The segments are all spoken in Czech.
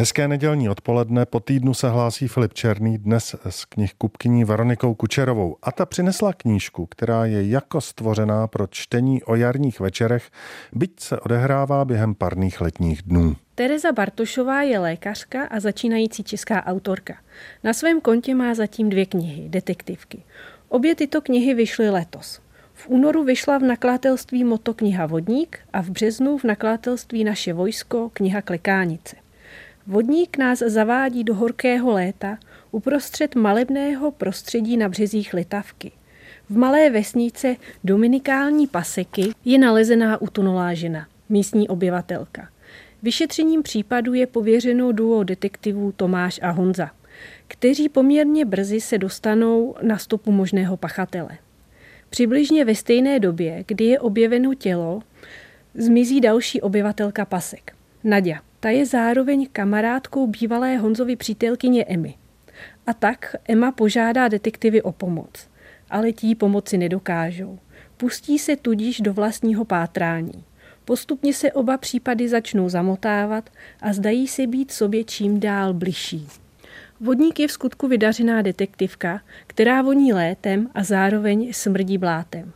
Hezké nedělní odpoledne, po týdnu se hlásí Filip Černý dnes s knihkupkyní Veronikou Kučerovou. A ta přinesla knížku, která je jako stvořená pro čtení o jarních večerech, byť se odehrává během parných letních dnů. Tereza Bartošová je lékařka a začínající česká autorka. Na svém kontě má zatím dvě knihy, detektivky. Obě tyto knihy vyšly letos. V únoru vyšla v nakladatelství Moto kniha Vodník a v březnu v nakladatelství Naše vojsko kniha Klekánice. Vodník nás zavádí do horkého léta uprostřed malebného prostředí na březích Litavky. V malé vesnice Dominikální Paseky je nalezená utonulá žena, místní obyvatelka. Vyšetřením případu je pověřeno duo detektivů Tomáš a Honza, kteří poměrně brzy se dostanou na stopu možného pachatele. Přibližně ve stejné době, kdy je objeveno tělo, zmizí další obyvatelka Pasek, Nadia. Ta je zároveň kamarádkou bývalé Honzovy přítelkyně Emmy. A tak Emma požádá detektivy o pomoc, ale tí pomoci nedokážou. Pustí se tudíž do vlastního pátrání. Postupně se oba případy začnou zamotávat a zdají se být sobě čím dál bližší. Vodník je v skutku vydařená detektivka, která voní létem a zároveň smrdí blátem.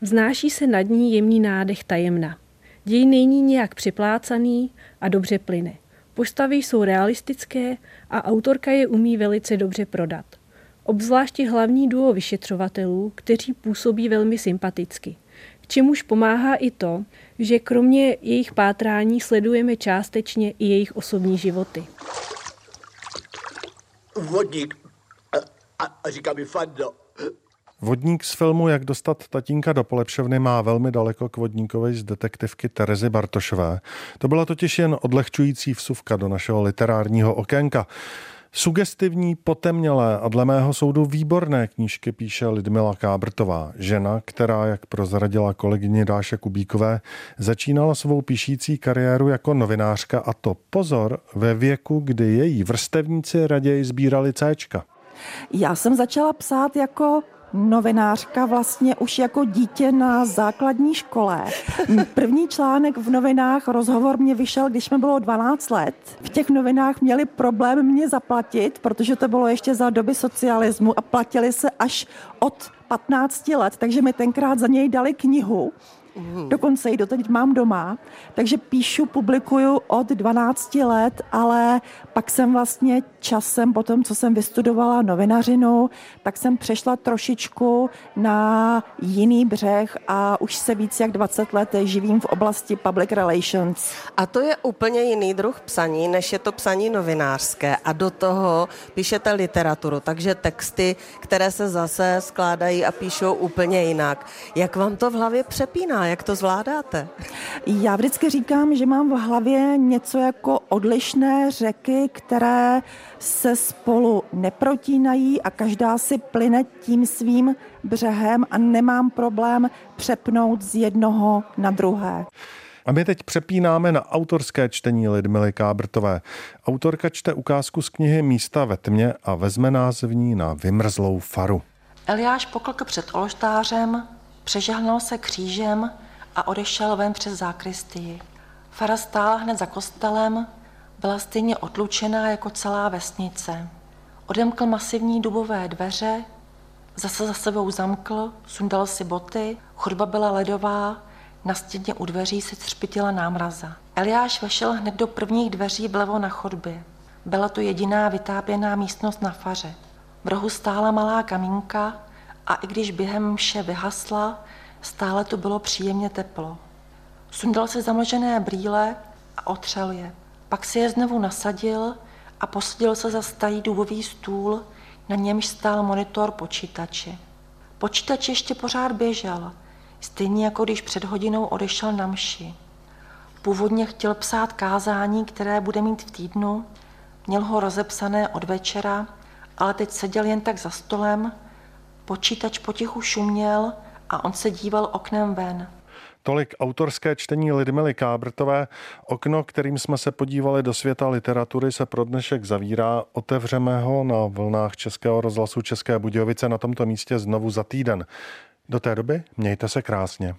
Vznáší se nad ní jemný nádech tajemna. Děj není nějak připlácaný a dobře plyne. Postavy jsou realistické a autorka je umí velice dobře prodat. Obzvláště hlavní duo vyšetřovatelů, kteří působí velmi sympaticky. K čemuž pomáhá i to, že kromě jejich pátrání sledujeme částečně i jejich osobní životy. Vodník. A, a říká mi Fando. Vodník z filmu Jak dostat tatínka do polepšovny má velmi daleko k vodníkovi z detektivky Terezy Bartošové. To byla totiž jen odlehčující vsuvka do našeho literárního okénka. Sugestivní, potemnělé a dle mého soudu výborné knížky píše Lidmila Kábrtová, žena, která, jak prozradila kolegyně Dáše Kubíkové, začínala svou píšící kariéru jako novinářka a to pozor ve věku, kdy její vrstevníci raději sbírali Cčka. Já jsem začala psát jako novinářka vlastně už jako dítě na základní škole. První článek v novinách, rozhovor mě vyšel, když mi bylo 12 let. V těch novinách měli problém mě zaplatit, protože to bylo ještě za doby socialismu a platili se až od 15 let, takže mi tenkrát za něj dali knihu. Dokonce ji doteď mám doma, takže píšu, publikuju od 12 let, ale pak jsem vlastně časem, po tom, co jsem vystudovala novinařinu, tak jsem přešla trošičku na jiný břeh a už se víc jak 20 let živím v oblasti public relations. A to je úplně jiný druh psaní, než je to psaní novinářské a do toho píšete literaturu, takže texty, které se zase skládají a píšou úplně jinak. Jak vám to v hlavě přepíná? Jak to zvládáte? Já vždycky říkám, že mám v hlavě něco jako odlišné řeky, které se spolu neprotínají a každá si plyne tím svým břehem a nemám problém přepnout z jednoho na druhé. A my teď přepínáme na autorské čtení Lidmily Kábrtové. Autorka čte ukázku z knihy Místa ve tmě a vezme nás v ní na vymrzlou faru. Eliáš poklk před olštářem, přežehnal se křížem a odešel ven přes zákristii. Fara stála hned za kostelem, byla stejně otlučená jako celá vesnice. Odemkl masivní dubové dveře, zase za sebou zamkl, sundal si boty, chodba byla ledová, na stěně u dveří se třpitila námraza. Eliáš vešel hned do prvních dveří vlevo na chodbě. Byla to jediná vytápěná místnost na faře. V rohu stála malá kamínka a i když během vše vyhasla, Stále tu bylo příjemně teplo. Sundal se zamlžené brýle a otřel je. Pak si je znovu nasadil a posadil se za starý dubový stůl, na němž stál monitor počítače. Počítač ještě pořád běžel, stejně jako když před hodinou odešel na mši. Původně chtěl psát kázání, které bude mít v týdnu, měl ho rozepsané od večera, ale teď seděl jen tak za stolem, počítač potichu šuměl a on se díval oknem ven. Tolik autorské čtení Lidmily Kábrtové. Okno, kterým jsme se podívali do světa literatury, se pro dnešek zavírá. Otevřeme ho na vlnách Českého rozhlasu České Budějovice na tomto místě znovu za týden. Do té doby mějte se krásně.